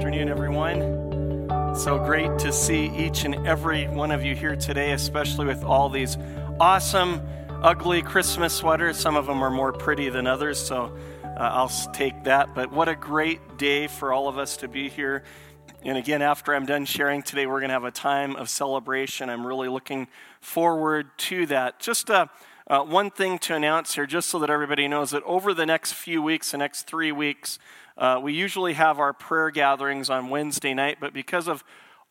afternoon, everyone. So great to see each and every one of you here today, especially with all these awesome, ugly Christmas sweaters. Some of them are more pretty than others, so uh, I'll take that. But what a great day for all of us to be here. And again, after I'm done sharing today, we're going to have a time of celebration. I'm really looking forward to that. Just uh, uh, one thing to announce here, just so that everybody knows that over the next few weeks, the next three weeks, uh, we usually have our prayer gatherings on Wednesday night, but because of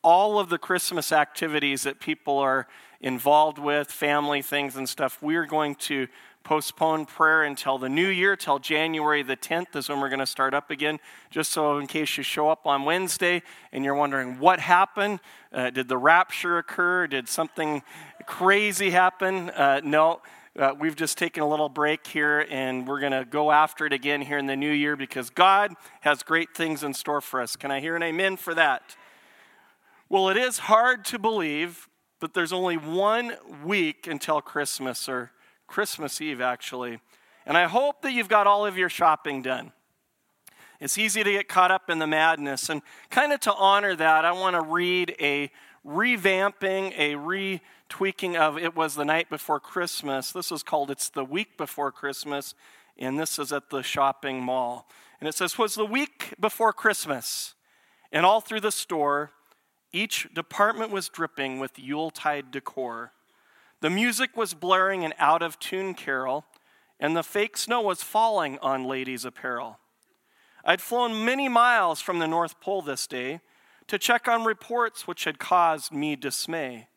all of the Christmas activities that people are involved with, family things and stuff, we're going to postpone prayer until the new year, till January the 10th is when we're going to start up again. Just so in case you show up on Wednesday and you're wondering what happened, uh, did the rapture occur? Did something crazy happen? Uh, no. Uh, we've just taken a little break here and we're going to go after it again here in the new year because God has great things in store for us. Can I hear an amen for that? Well, it is hard to believe but there's only one week until Christmas or Christmas Eve, actually. And I hope that you've got all of your shopping done. It's easy to get caught up in the madness. And kind of to honor that, I want to read a revamping, a retweaking of It Was the Night Before Christmas. This is called It's the Week Before Christmas, and this is at the shopping mall. And it says, Was the week before Christmas, and all through the store, each department was dripping with Yuletide decor. The music was blaring an out of tune carol, and the fake snow was falling on ladies' apparel. I'd flown many miles from the North Pole this day to check on reports which had caused me dismay.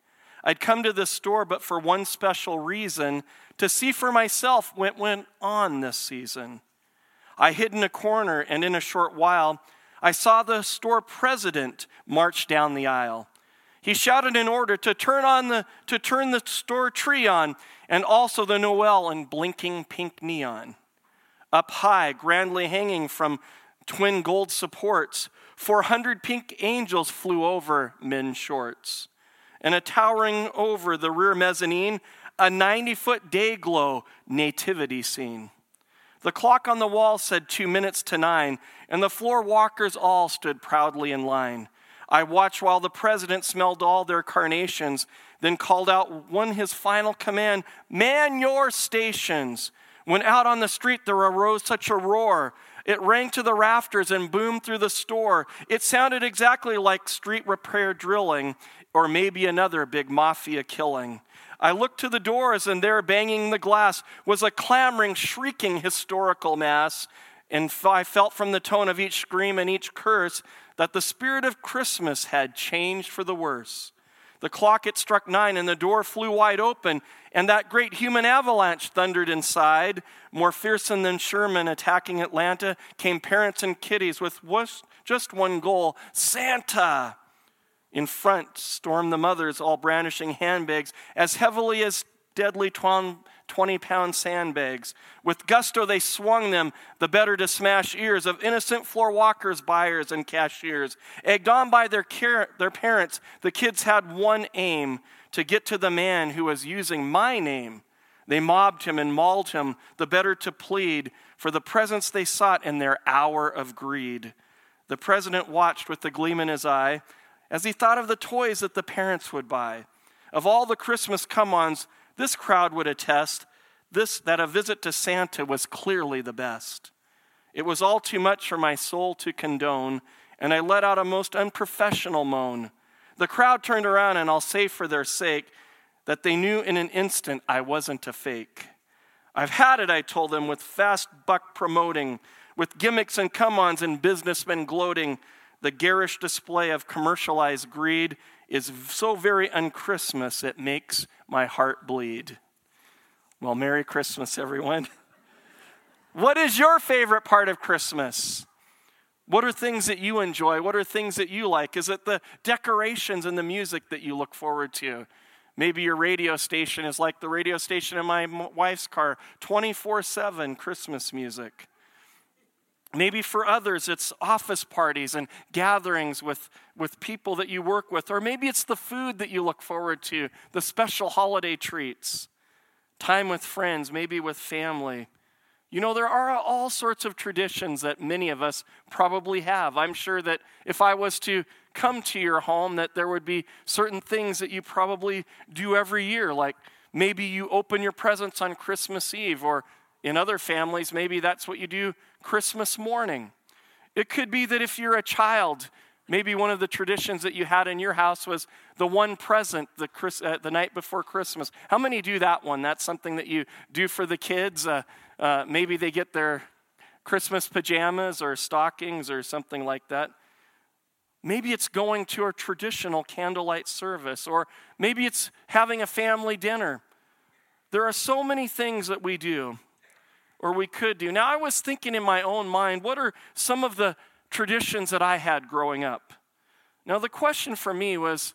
I'd come to this store, but for one special reason to see for myself what went on this season. I hid in a corner, and in a short while, I saw the store president march down the aisle. He shouted an order to turn on the to turn the store tree on, and also the Noel in blinking pink neon. Up high, grandly hanging from twin gold supports, 400 pink angels flew over men's shorts. And a towering over the rear mezzanine, a 90 foot day glow nativity scene. The clock on the wall said two minutes to nine, and the floor walkers all stood proudly in line. I watched while the president smelled all their carnations, then called out one his final command Man your stations. When out on the street there arose such a roar it rang to the rafters and boomed through the store. It sounded exactly like street repair drilling or maybe another big mafia killing. I looked to the doors, and there, banging the glass, was a clamoring, shrieking historical mass. And I felt from the tone of each scream and each curse that the spirit of Christmas had changed for the worse. The clock it struck nine, and the door flew wide open, and that great human avalanche thundered inside. More fearsome than Sherman attacking Atlanta came parents and kiddies with just one goal Santa. In front stormed the mothers, all brandishing handbags as heavily as deadly 20 pound sandbags. With gusto, they swung them, the better to smash ears of innocent floor walkers, buyers, and cashiers. Egged on by their, care, their parents, the kids had one aim to get to the man who was using my name. They mobbed him and mauled him, the better to plead for the presents they sought in their hour of greed. The president watched with the gleam in his eye as he thought of the toys that the parents would buy. Of all the Christmas come ons, this crowd would attest this, that a visit to Santa was clearly the best. It was all too much for my soul to condone, and I let out a most unprofessional moan. The crowd turned around, and I'll say for their sake that they knew in an instant I wasn't a fake. I've had it, I told them, with fast buck promoting, with gimmicks and come ons and businessmen gloating. The garish display of commercialized greed is so very unchristmas it makes my heart bleed. Well, Merry Christmas, everyone. What is your favorite part of Christmas? What are things that you enjoy? What are things that you like? Is it the decorations and the music that you look forward to? Maybe your radio station is like the radio station in my wife's car 24 7 Christmas music. Maybe for others, it's office parties and gatherings with, with people that you work with. Or maybe it's the food that you look forward to, the special holiday treats, time with friends, maybe with family. You know, there are all sorts of traditions that many of us probably have. I'm sure that if I was to come to your home, that there would be certain things that you probably do every year, like maybe you open your presents on Christmas Eve, or in other families, maybe that's what you do Christmas morning. It could be that if you're a child, maybe one of the traditions that you had in your house was the one present the, Chris, uh, the night before Christmas. How many do that one? That's something that you do for the kids. Uh, uh, maybe they get their Christmas pajamas or stockings or something like that. Maybe it's going to a traditional candlelight service, or maybe it's having a family dinner. There are so many things that we do or we could do. Now, I was thinking in my own mind, what are some of the traditions that I had growing up? Now, the question for me was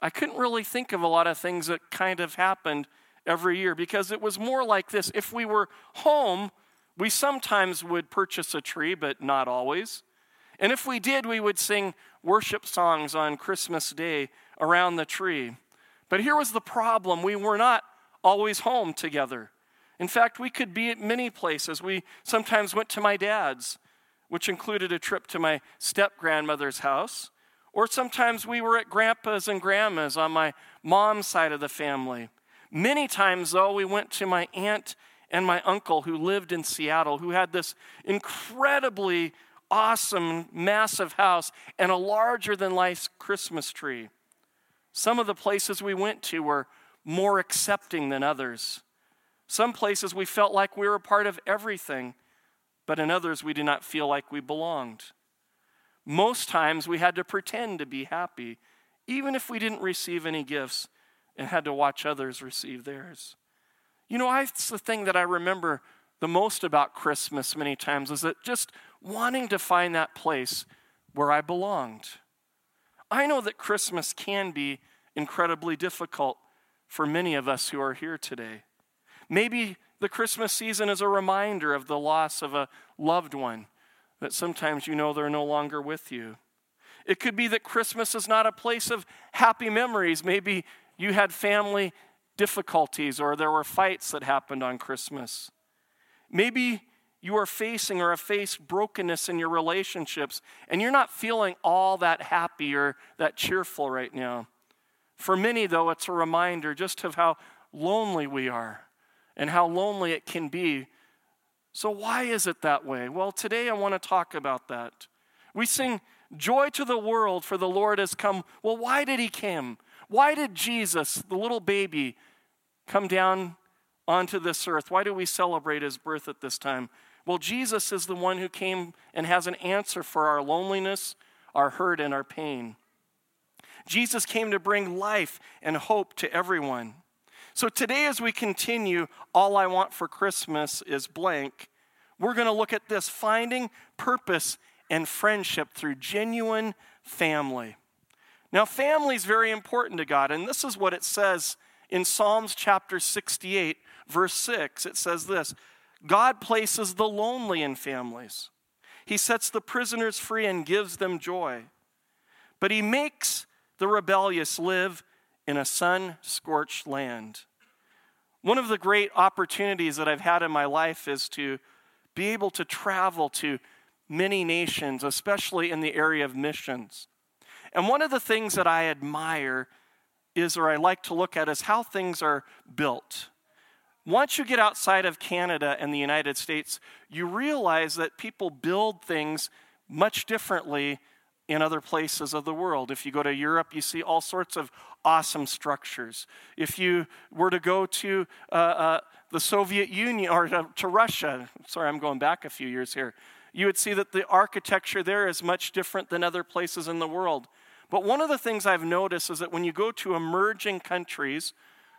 I couldn't really think of a lot of things that kind of happened every year because it was more like this. If we were home, we sometimes would purchase a tree, but not always. And if we did, we would sing worship songs on Christmas Day around the tree. But here was the problem we were not always home together. In fact, we could be at many places. We sometimes went to my dad's, which included a trip to my step grandmother's house. Or sometimes we were at grandpa's and grandma's on my mom's side of the family. Many times, though, we went to my aunt and my uncle who lived in Seattle, who had this incredibly awesome, massive house and a larger than life Christmas tree. Some of the places we went to were more accepting than others. Some places we felt like we were a part of everything, but in others we did not feel like we belonged. Most times we had to pretend to be happy, even if we didn't receive any gifts and had to watch others receive theirs. You know, that's the thing that I remember the most about Christmas many times is that just wanting to find that place where I belonged. I know that Christmas can be incredibly difficult for many of us who are here today. Maybe the Christmas season is a reminder of the loss of a loved one, that sometimes you know they're no longer with you. It could be that Christmas is not a place of happy memories. Maybe you had family difficulties or there were fights that happened on Christmas. Maybe you are facing or have faced brokenness in your relationships and you're not feeling all that happy or that cheerful right now. For many, though, it's a reminder just of how lonely we are and how lonely it can be. So, why is it that way? Well, today I want to talk about that. We sing, Joy to the world, for the Lord has come. Well, why did he come? Why did Jesus, the little baby, come down onto this earth? Why do we celebrate his birth at this time? Well, Jesus is the one who came and has an answer for our loneliness, our hurt, and our pain. Jesus came to bring life and hope to everyone. So today, as we continue, All I Want for Christmas is blank, we're going to look at this finding purpose and friendship through genuine family. Now, family is very important to God, and this is what it says in Psalms chapter 68, verse 6. It says this God places the lonely in families, He sets the prisoners free and gives them joy. But He makes the rebellious live in a sun scorched land. One of the great opportunities that I've had in my life is to be able to travel to many nations, especially in the area of missions. And one of the things that I admire is, or I like to look at, is how things are built. Once you get outside of Canada and the United States, you realize that people build things much differently in other places of the world. If you go to Europe, you see all sorts of awesome structures. If you were to go to uh, uh, the Soviet Union or to, to Russia, sorry, I'm going back a few years here, you would see that the architecture there is much different than other places in the world. But one of the things I've noticed is that when you go to emerging countries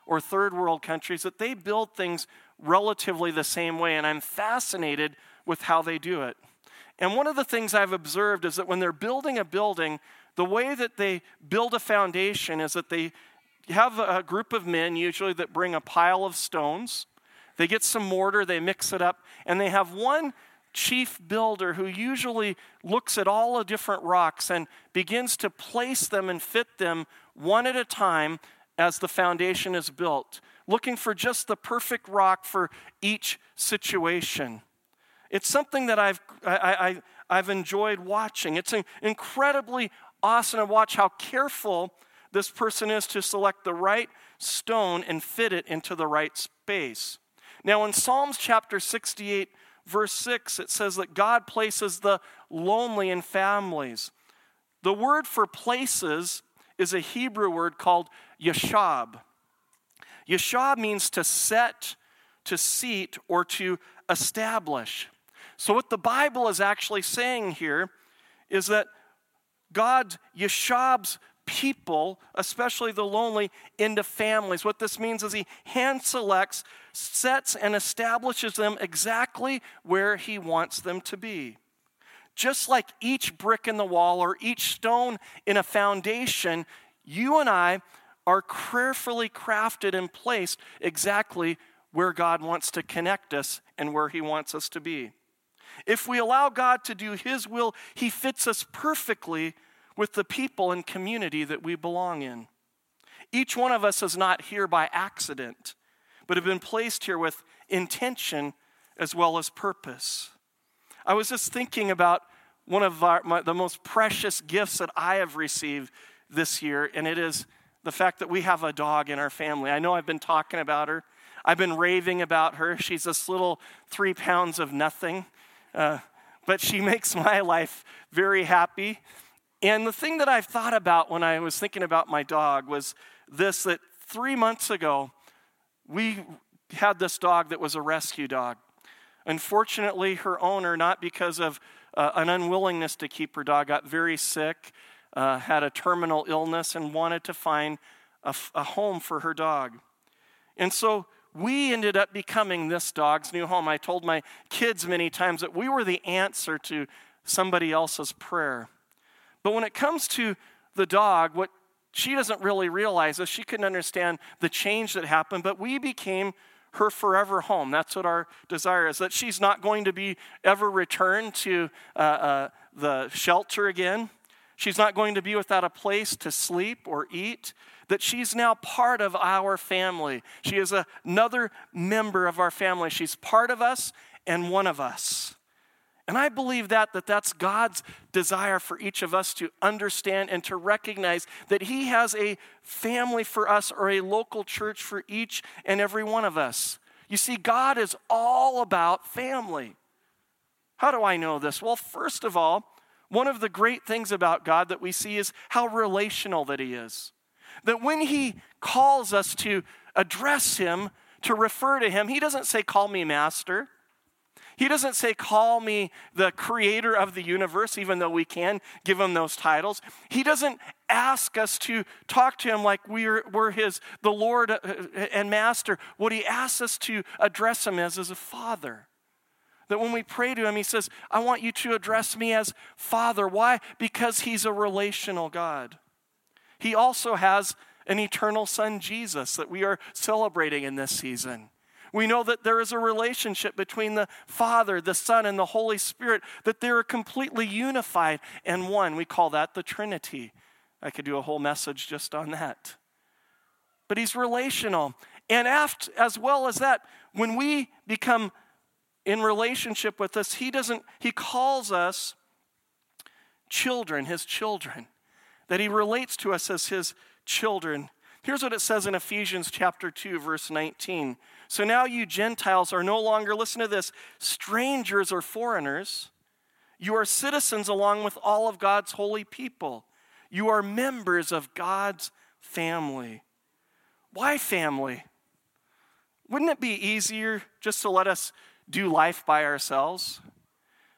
or third world countries, that they build things relatively the same way, and I'm fascinated with how they do it. And one of the things I've observed is that when they're building a building, the way that they build a foundation is that they have a group of men, usually, that bring a pile of stones. They get some mortar, they mix it up, and they have one chief builder who usually looks at all the different rocks and begins to place them and fit them one at a time as the foundation is built, looking for just the perfect rock for each situation. It's something that I've, I, I, I've enjoyed watching. It's incredibly awesome to watch how careful this person is to select the right stone and fit it into the right space. Now, in Psalms chapter 68, verse 6, it says that God places the lonely in families. The word for places is a Hebrew word called yashab. Yashab means to set, to seat, or to establish. So, what the Bible is actually saying here is that God yashabs people, especially the lonely, into families. What this means is He hand selects, sets, and establishes them exactly where He wants them to be. Just like each brick in the wall or each stone in a foundation, you and I are carefully crafted and placed exactly where God wants to connect us and where He wants us to be. If we allow God to do His will, He fits us perfectly with the people and community that we belong in. Each one of us is not here by accident, but have been placed here with intention as well as purpose. I was just thinking about one of our, my, the most precious gifts that I have received this year, and it is the fact that we have a dog in our family. I know I've been talking about her. I've been raving about her. She's this little three pounds of nothing, uh, but she makes my life very happy. And the thing that I've thought about when I was thinking about my dog was this that three months ago, we had this dog that was a rescue dog. Unfortunately, her owner, not because of uh, an unwillingness to keep her dog, got very sick, uh, had a terminal illness, and wanted to find a, a home for her dog. And so we ended up becoming this dog's new home. I told my kids many times that we were the answer to somebody else's prayer. But when it comes to the dog, what she doesn't really realize is she couldn't understand the change that happened, but we became her forever home. That's what our desire is that she's not going to be ever returned to uh, uh, the shelter again. She's not going to be without a place to sleep or eat. That she's now part of our family. She is another member of our family. She's part of us and one of us. And I believe that, that that's God's desire for each of us to understand and to recognize that He has a family for us or a local church for each and every one of us. You see, God is all about family. How do I know this? Well, first of all, one of the great things about God that we see is how relational that He is. That when He calls us to address Him, to refer to Him, He doesn't say, Call me Master. He doesn't say, Call me the creator of the universe, even though we can give him those titles. He doesn't ask us to talk to him like we're, we're his, the Lord uh, and Master. What he asks us to address him as is a father. That when we pray to him, he says, I want you to address me as Father. Why? Because he's a relational God. He also has an eternal Son, Jesus, that we are celebrating in this season. We know that there is a relationship between the Father, the Son, and the Holy Spirit, that they're completely unified and one. We call that the Trinity. I could do a whole message just on that. But He's relational. And as well as that, when we become in relationship with us, He doesn't, He calls us children, His children, that He relates to us as His children. Here's what it says in Ephesians chapter 2 verse 19. So now you Gentiles are no longer listen to this, strangers or foreigners. You are citizens along with all of God's holy people. You are members of God's family. Why family? Wouldn't it be easier just to let us do life by ourselves?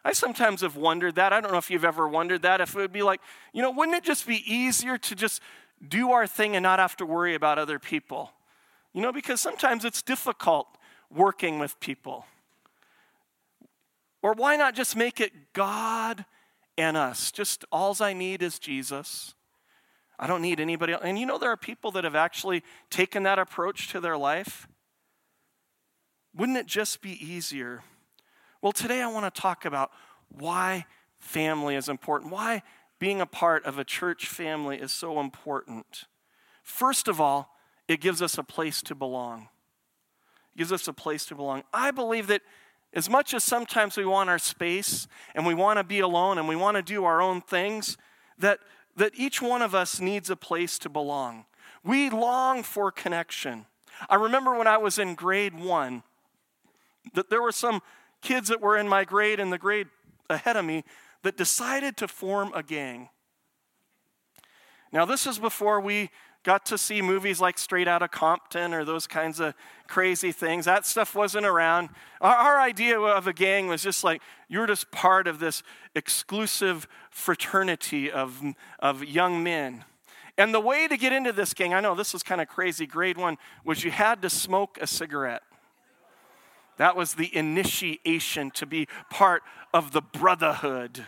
I sometimes have wondered that. I don't know if you've ever wondered that. If it would be like, you know, wouldn't it just be easier to just do our thing and not have to worry about other people. You know, because sometimes it's difficult working with people. Or why not just make it God and us? Just alls I need is Jesus. I don't need anybody else. And you know, there are people that have actually taken that approach to their life. Wouldn't it just be easier? Well, today I want to talk about why family is important, why being a part of a church family is so important. First of all, it gives us a place to belong. It gives us a place to belong. I believe that As much as sometimes we want our space and we want to be alone and we want to do our own things, that, that each one of us needs a place to belong. We long for connection. I remember when I was in grade one, that there were some kids that were in my grade and the grade ahead of me that decided to form a gang. Now, this is before we got to see movies like Straight Outta Compton or those kinds of crazy things. That stuff wasn't around. Our, our, idea of a gang was just like you're just part of this exclusive fraternity of, of young men. And the way to get into this gang, I know this is kind of crazy, grade one, was you had to smoke a cigarette. That was the initiation to be part of the brotherhood.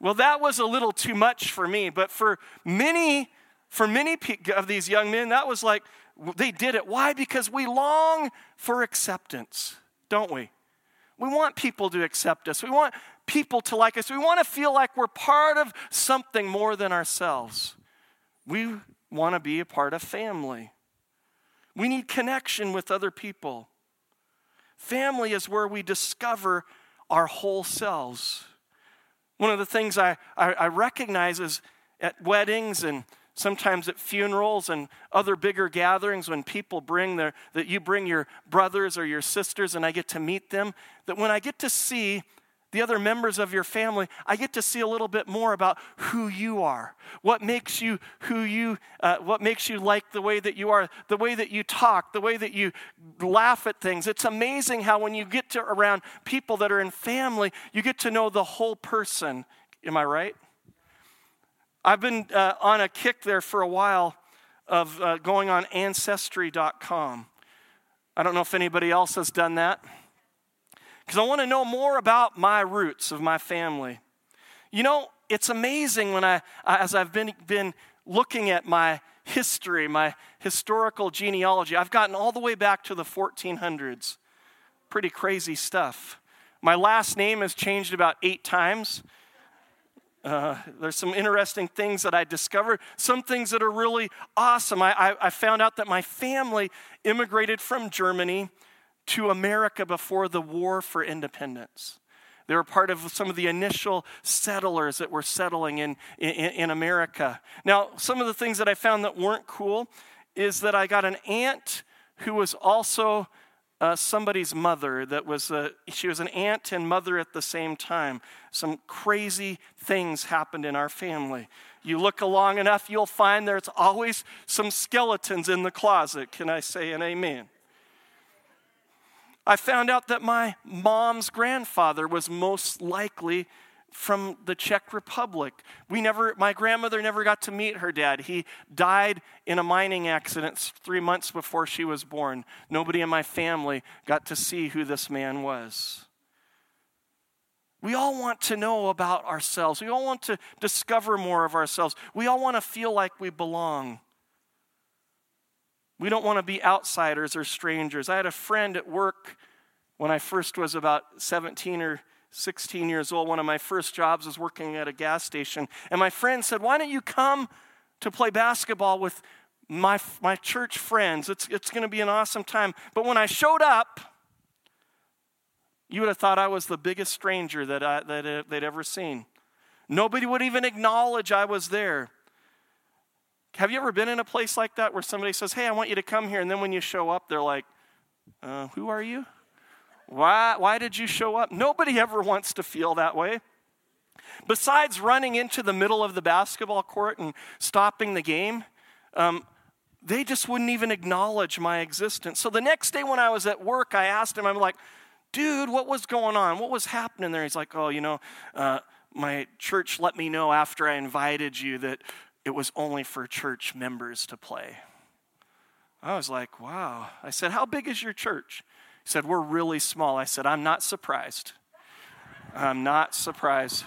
Well, that was a little too much for me, but for many for many of these young men that was like they did it. Why? Because we long for acceptance, don't we? We want people to accept us. We want people to like us. We want to feel like we're part of something more than ourselves. We want to be a part of family. We need connection with other people. Family is where we discover our whole selves. One of the things I, I, I recognize is at weddings and sometimes at funerals and other bigger gatherings when people bring their that you bring your brothers or your sisters and I get to meet them that when I get to see the other members of your family, I get to see a little bit more about who you are. What makes you who you, uh, what makes you like the way that you are, the way that you talk, the way that you laugh at things. It's amazing how when you get to around people that are in family, you get to know the whole person. Am I right? I've been uh, on a kick there for a while of uh, going on ancestry.com. I don't know if anybody else has done that because I want to know more about my roots of my family. You know, it's amazing when I, as I've been, been looking at my history, my historical genealogy, I've gotten all the way back to the 1400s. Pretty crazy stuff. My last name has changed about eight times. Uh, there's some interesting things that I discovered, some things that are really awesome. I, I, I found out that my family immigrated from Germany to America before the War for Independence. They were part of some of the initial settlers that were settling in, in, in, America. Now, some of the things that I found that weren't cool is that I got an aunt who was also uh, somebody's mother. That was a, she was an aunt and mother at the same time. Some crazy things happened in our family. You look along enough, you'll find there's always some skeletons in the closet. Can I say an amen? I found out that my mom's grandfather was most likely from the Czech Republic. We never, my grandmother never got to meet her dad. He died in a mining accident three months before she was born. Nobody in my family got to see who this man was. We all want to know about ourselves. We all want to discover more of ourselves. We all want to feel like we belong. We don't want to be outsiders or strangers. I had a friend at work when I first was about 17 or 16 years old. One of my first jobs was working at a gas station. And my friend said, Why don't you come to play basketball with my, my church friends? It's, it's going to be an awesome time. But when I showed up, you would have thought I was the biggest stranger that, I, that uh, they'd ever seen. Nobody would even acknowledge I was there. Have you ever been in a place like that where somebody says, Hey, I want you to come here, and then when you show up, they're like, uh, Who are you? Why, why did you show up? Nobody ever wants to feel that way. Besides running into the middle of the basketball court and stopping the game, um, they just wouldn't even acknowledge my existence. So the next day when I was at work, I asked him, I'm like, dude, what was going on? What was happening there? He's like, oh, you know, uh, my church let me know after I invited you that it was only for church members to play. I was like, wow. I said, How big is your church? He said, We're really small. I said, I'm not surprised. I'm not surprised.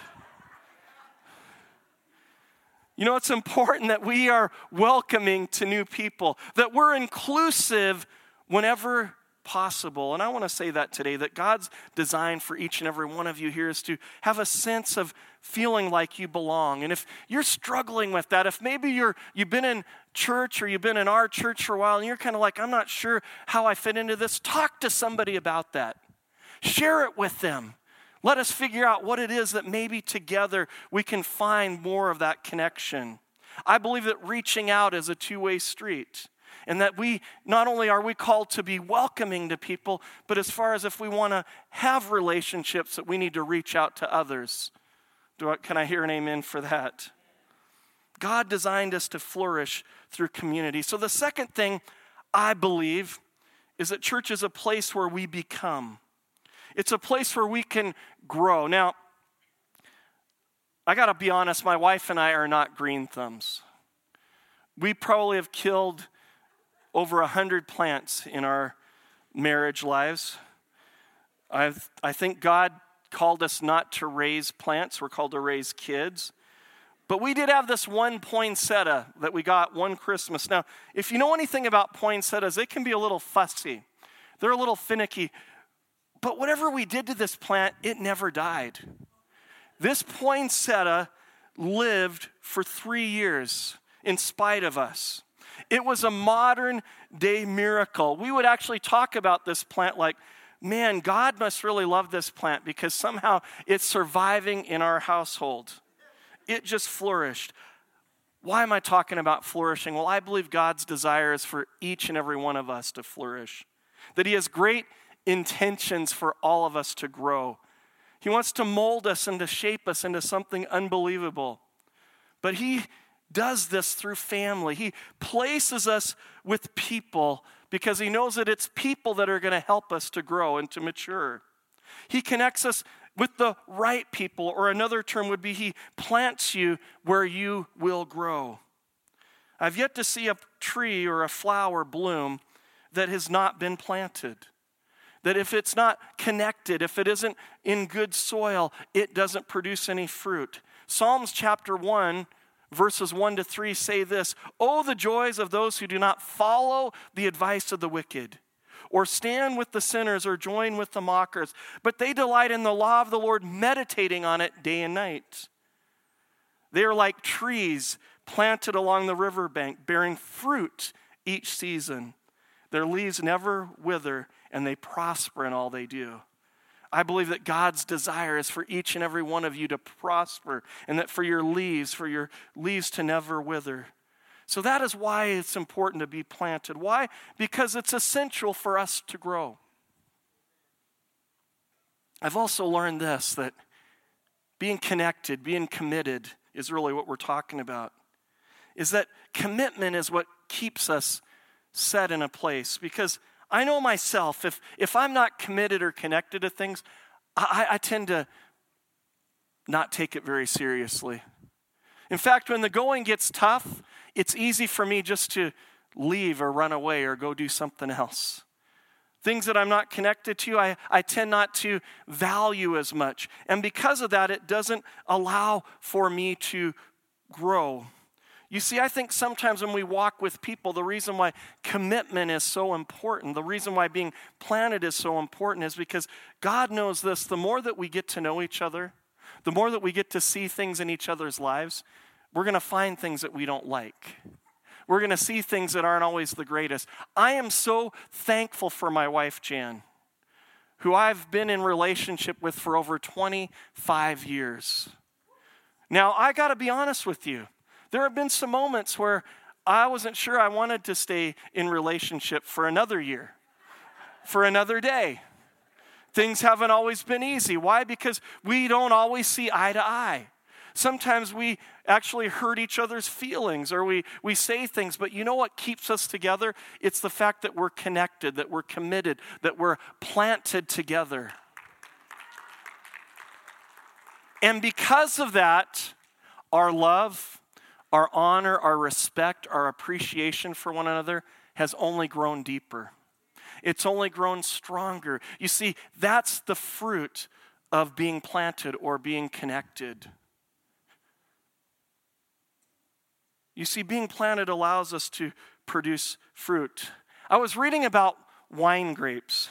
You know, it's important that we are welcoming to new people, that we're inclusive whenever possible. And I want to say that today that God's design for each and every one of you here is to have a sense of feeling like you belong. And if you're struggling with that, if maybe you're you've been in church or you've been in our church for a while and you're kind of like, I'm not sure how I fit into this, talk to somebody about that. Share it with them. Let us figure out what it is that maybe together we can find more of that connection. I believe that reaching out is a two way street. And that we not only are we called to be welcoming to people, but as far as if we want to have relationships, that we need to reach out to others. I, can I hear an amen for that? God designed us to flourish through community. So, the second thing I believe is that church is a place where we become, it's a place where we can grow. Now, I got to be honest, my wife and I are not green thumbs. We probably have killed over a hundred plants in our marriage lives. i I think God called us not to raise plants, we're called to raise kids. But we did have this one poinsettia that we got one Christmas. Now, if you know anything about poinsettias, they can be a little fussy, they're a little finicky. But whatever we did to this plant, it never died. This poinsettia lived for three years in spite of us. It was a modern day miracle. We would actually talk about this plant like, man, God must really love this plant because somehow it's surviving in our household it just flourished. Why am I talking about flourishing? Well, I believe God's desire is for each and every one of us to flourish, that He has great intentions for all of us to grow. He wants to mold us and to shape us into something unbelievable. But He does this through family. He places us with people because He knows that it's people that are going to help us to grow and to mature. He connects us with the right people, or another term would be He plants you where you will grow. I've yet to see a tree or a flower bloom that has not been planted. That if it's not connected, if it isn't in good soil, it doesn't produce any fruit. Psalms chapter 1, verses 1 to 3 say this Oh, the joys of those who do not follow the advice of the wicked or stand with the sinners or join with the mockers, but they delight in the law of the Lord, meditating on it day and night. They are like trees planted along the riverbank, bearing fruit each season. Their leaves never wither, and they prosper in all they do. I believe that God's desire is for each and every one of you to prosper, and that for your leaves, for your leaves to never wither. So that is why it's important to be planted. Why? Because it's essential for us to grow. I've also learned this that being connected, being committed is really what we're talking about. Is that commitment is what keeps us set in a place. Because I know myself, if, if I'm not committed or connected to things, I, I tend to not take it very seriously. In fact, when the going gets tough, it's easy for me just to leave or run away or go do something else. Things that I'm not connected to, I, I tend not to value as much. And because of that, it doesn't allow for me to grow. You see, I think sometimes when we walk with people, the reason why commitment is so important, the reason why being planted is so important is because God knows this the more that we get to know each other, the more that we get to see things in each other's lives, we're going to find things that we don't like. We're going to see things that aren't always the greatest. I am so thankful for my wife, Jan, who I've been in relationship with for over 25 years. Now, I got to be honest with you. There have been some moments where I wasn't sure I wanted to stay in relationship for another year, for another day. Things haven't always been easy. Why? Because we don't always see eye to eye. Sometimes we actually hurt each other's feelings or we, we say things, but you know what keeps us together? It's the fact that we're connected, that we're committed, that we're planted together. And because of that, our love, our honor, our respect, our appreciation for one another has only grown deeper. It's only grown stronger. You see, that's the fruit of being planted or being connected. You see, being planted allows us to produce fruit. I was reading about wine grapes.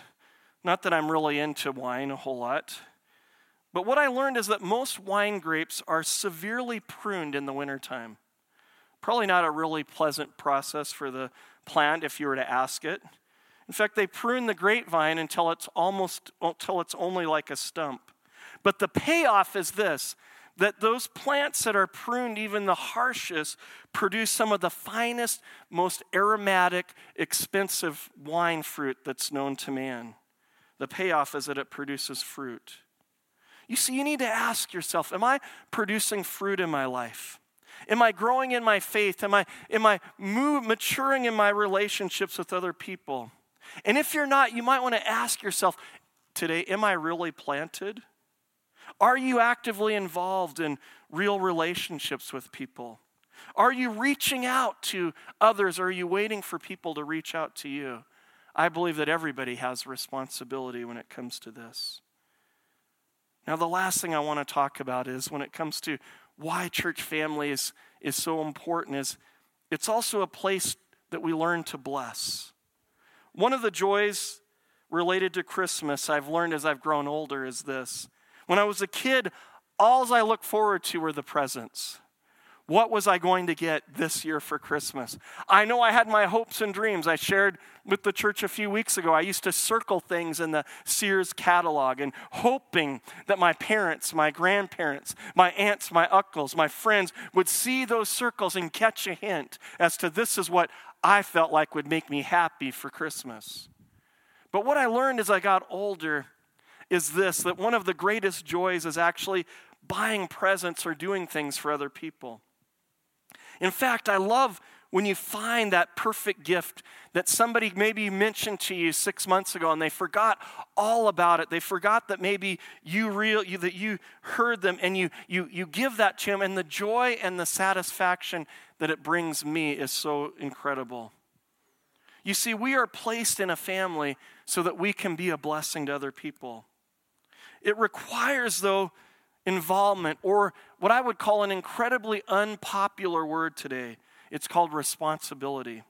Not that I'm really into wine a whole lot, but what I learned is that most wine grapes are severely pruned in the wintertime. Probably not a really pleasant process for the plant if you were to ask it. In fact, they prune the grapevine until it's almost until it's only like a stump. But the payoff is this that those plants that are pruned, even the harshest, produce some of the finest, most aromatic, expensive wine fruit that's known to man. The payoff is that it produces fruit. You see, you need to ask yourself Am I producing fruit in my life? Am I growing in my faith? Am I, am I move, maturing in my relationships with other people? And if you're not, you might want to ask yourself today Am I really planted? Are you actively involved in real relationships with people? Are you reaching out to others? Or are you waiting for people to reach out to you? I believe that everybody has responsibility when it comes to this. Now, the last thing I want to talk about is when it comes to why church family is, is so important is it's also a place that we learn to bless. One of the joys related to Christmas I've learned as I've grown older is this. When I was a kid, all I looked forward to were the presents. What was I going to get this year for Christmas? I know I had my hopes and dreams. I shared with the church a few weeks ago. I used to circle things in the Sears catalog and hoping that my parents, my grandparents, my aunts, my uncles, my friends would see those circles and catch a hint as to this is what I felt like would make me happy for Christmas. But what I learned as I got older is this that one of the greatest joys is actually buying presents or doing things for other people. In fact, I love when you find that perfect gift that somebody maybe mentioned to you six months ago and they forgot all about it. They forgot that maybe you real you, that you heard them and you you you give that to them and the joy and the satisfaction that it brings me is so incredible. You see we are placed in a family so that we can be a blessing to other people. It requires though involvement, or what I would call an incredibly unpopular word today. It's called responsibility.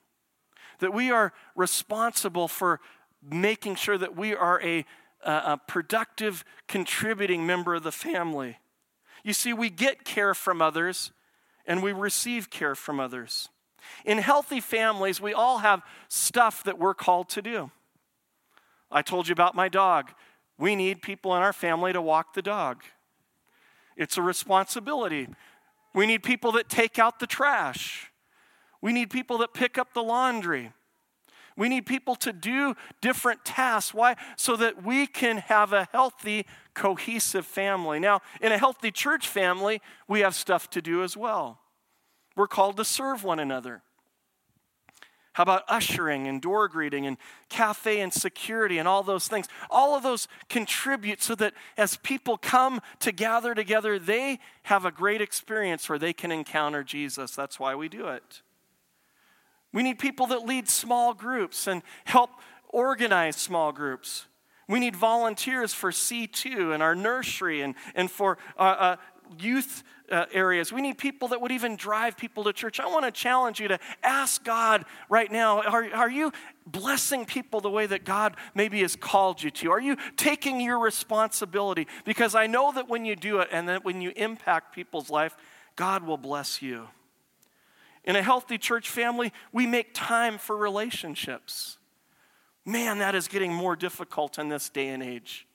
That we are responsible for making sure that we are a, a productive, contributing member of the family. You see, we get care from others and we receive care from others. In healthy families, we all have stuff that we're called to do. I told you about my dog. We need people in our family to walk the dog. It's a responsibility. We need people that take out the trash. We need people that pick up the laundry. We need people to do different tasks. Why? So that we can have a healthy, cohesive family. Now, in a healthy church family, we have stuff to do as well. We're called to serve one another. How about ushering and door greeting and cafe and security and all those things? All of those contribute so that as people come to gather together, they have a great experience where they can encounter Jesus. That's why we do it. We need people that lead small groups and help organize small groups. We need volunteers for C2 and our nursery and, and for uh, uh, youth uh, areas. We need people that would even drive people to church. I want to challenge you to ask God right now are, are you blessing people the way that God maybe has called you to? Are you taking your responsibility? Because I know that when you do it and that when you impact people's life, God will bless you. In a healthy church family, we make time for relationships. Man, that is getting more difficult in this day and age.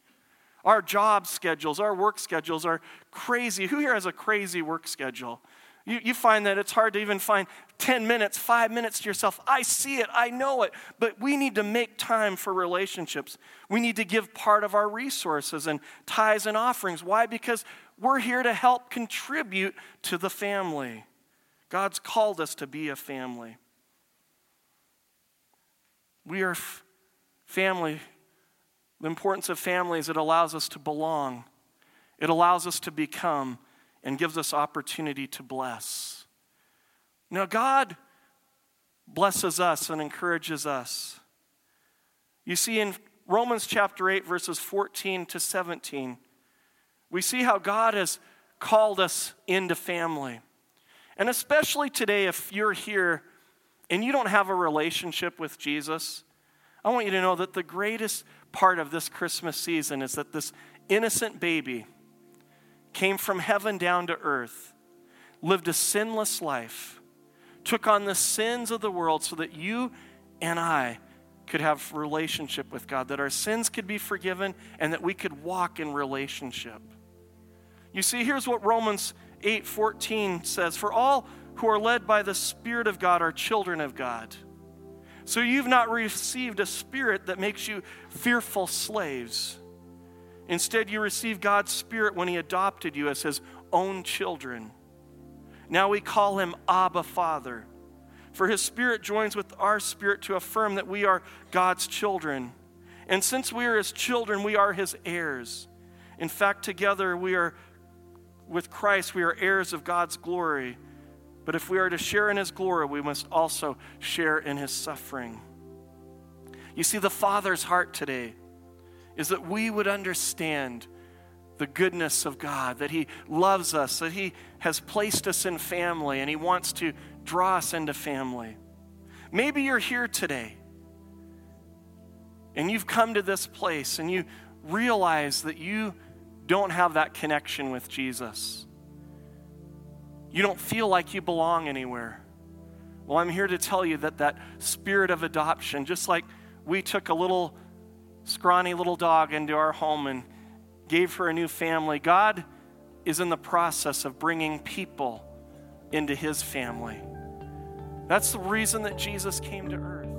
Our job schedules, our work schedules are crazy. Who here has a crazy work schedule? You, you find that it's hard to even find 10 minutes, five minutes to yourself. I see it, I know it, but we need to make time for relationships. We need to give part of our resources and tithes and offerings. Why? Because we're here to help contribute to the family. God's called us to be a family. We are f- family the importance of family is it allows us to belong, it allows us to become, and gives us opportunity to bless. Now, God blesses us and encourages us. You see, in Romans chapter 8, verses 14 to 17, we see how God has called us into family. And especially today, if you're here and you don't have a relationship with Jesus, I want you to know that the greatest part of this Christmas season is that this innocent baby came from heaven down to earth, lived a sinless life, took on the sins of the world so that you and I could have relationship with God, that our sins could be forgiven, and that we could walk in relationship. You see, here's what Romans 8:14 says, "For all who are led by the Spirit of God are children of God." So you've not received a spirit that makes you fearful slaves. Instead, you received God's Spirit when He adopted you as His own children. Now we call Him Abba Father. For His Spirit joins with our spirit to affirm that we are God's children. And since we are His children, we are His heirs. In fact, together we are with Christ, we are heirs of God's glory. But if we are to share in his glory, we must also share in his suffering. You see, the Father's heart today is that we would understand the goodness of God, that he loves us, that he has placed us in family, and he wants to draw us into family. Maybe you're here today and you've come to this place and you realize that you don't have that connection with Jesus. You don't feel like you belong anywhere. Well, I'm here to tell you that that spirit of adoption, just like we took a little scrawny little dog into our home and gave her a new family, God is in the process of bringing people into his family. That's the reason that Jesus came to earth.